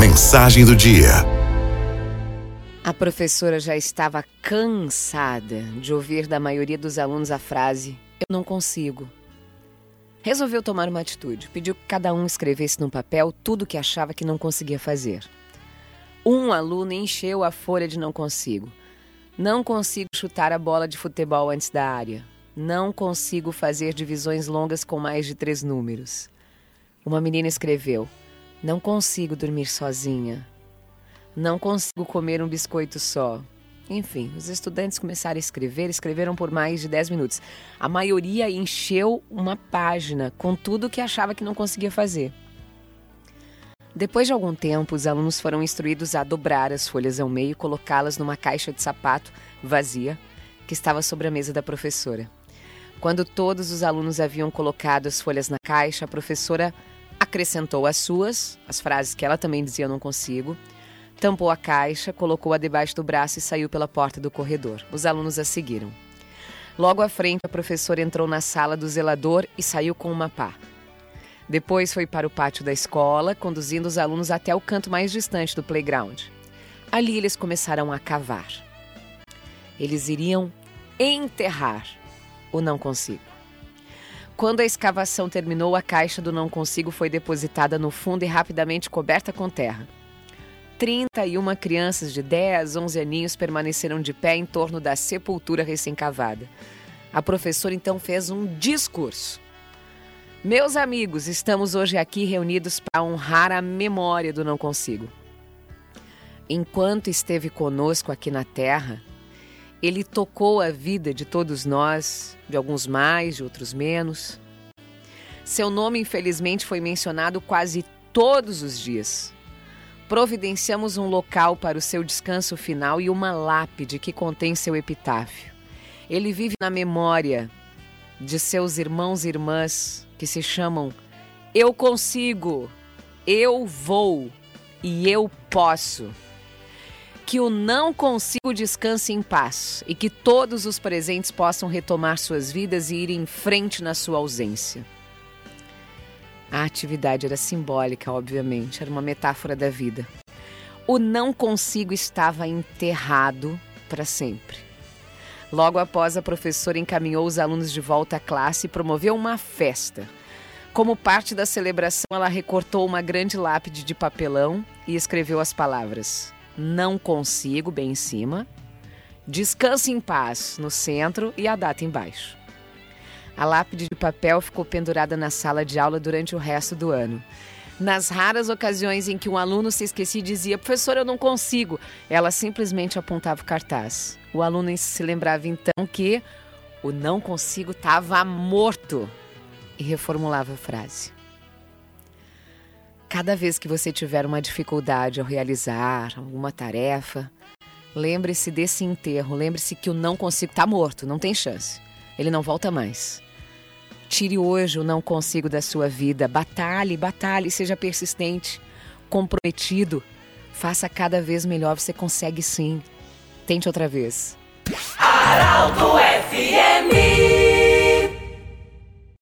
Mensagem do dia. A professora já estava cansada de ouvir da maioria dos alunos a frase: Eu não consigo. Resolveu tomar uma atitude. Pediu que cada um escrevesse no papel tudo o que achava que não conseguia fazer. Um aluno encheu a folha de não consigo. Não consigo chutar a bola de futebol antes da área. Não consigo fazer divisões longas com mais de três números. Uma menina escreveu: Não consigo dormir sozinha. Não consigo comer um biscoito só. Enfim, os estudantes começaram a escrever, escreveram por mais de 10 minutos. A maioria encheu uma página com tudo que achava que não conseguia fazer. Depois de algum tempo, os alunos foram instruídos a dobrar as folhas ao meio e colocá-las numa caixa de sapato vazia que estava sobre a mesa da professora. Quando todos os alunos haviam colocado as folhas na caixa, a professora acrescentou as suas, as frases que ela também dizia não consigo, tampou a caixa, colocou-a debaixo do braço e saiu pela porta do corredor. Os alunos a seguiram. Logo à frente, a professora entrou na sala do zelador e saiu com uma pá. Depois foi para o pátio da escola, conduzindo os alunos até o canto mais distante do playground. Ali eles começaram a cavar. Eles iriam enterrar o não consigo. Quando a escavação terminou, a caixa do não consigo foi depositada no fundo e rapidamente coberta com terra. 31 crianças de 10, 11 aninhos permaneceram de pé em torno da sepultura recém-cavada. A professora então fez um discurso. Meus amigos, estamos hoje aqui reunidos para honrar a memória do Não Consigo. Enquanto esteve conosco aqui na Terra, ele tocou a vida de todos nós, de alguns mais, de outros menos. Seu nome, infelizmente, foi mencionado quase todos os dias. Providenciamos um local para o seu descanso final e uma lápide que contém seu epitáfio. Ele vive na memória de seus irmãos e irmãs que se chamam Eu Consigo, Eu Vou e Eu Posso que o não consigo descanse em paz e que todos os presentes possam retomar suas vidas e ir em frente na sua ausência. A atividade era simbólica, obviamente, era uma metáfora da vida. O não consigo estava enterrado para sempre. Logo após, a professora encaminhou os alunos de volta à classe e promoveu uma festa. Como parte da celebração, ela recortou uma grande lápide de papelão e escreveu as palavras: não consigo, bem em cima. Descanse em paz, no centro, e a data embaixo. A lápide de papel ficou pendurada na sala de aula durante o resto do ano. Nas raras ocasiões em que um aluno se esquecia e dizia, professor, eu não consigo, ela simplesmente apontava o cartaz. O aluno se lembrava então que o não consigo estava morto e reformulava a frase. Cada vez que você tiver uma dificuldade ao realizar alguma tarefa, lembre-se desse enterro, lembre-se que o não consigo está morto, não tem chance. Ele não volta mais. Tire hoje o não consigo da sua vida, batalhe, batalhe, seja persistente, comprometido. Faça cada vez melhor, você consegue sim. Tente outra vez. Araldo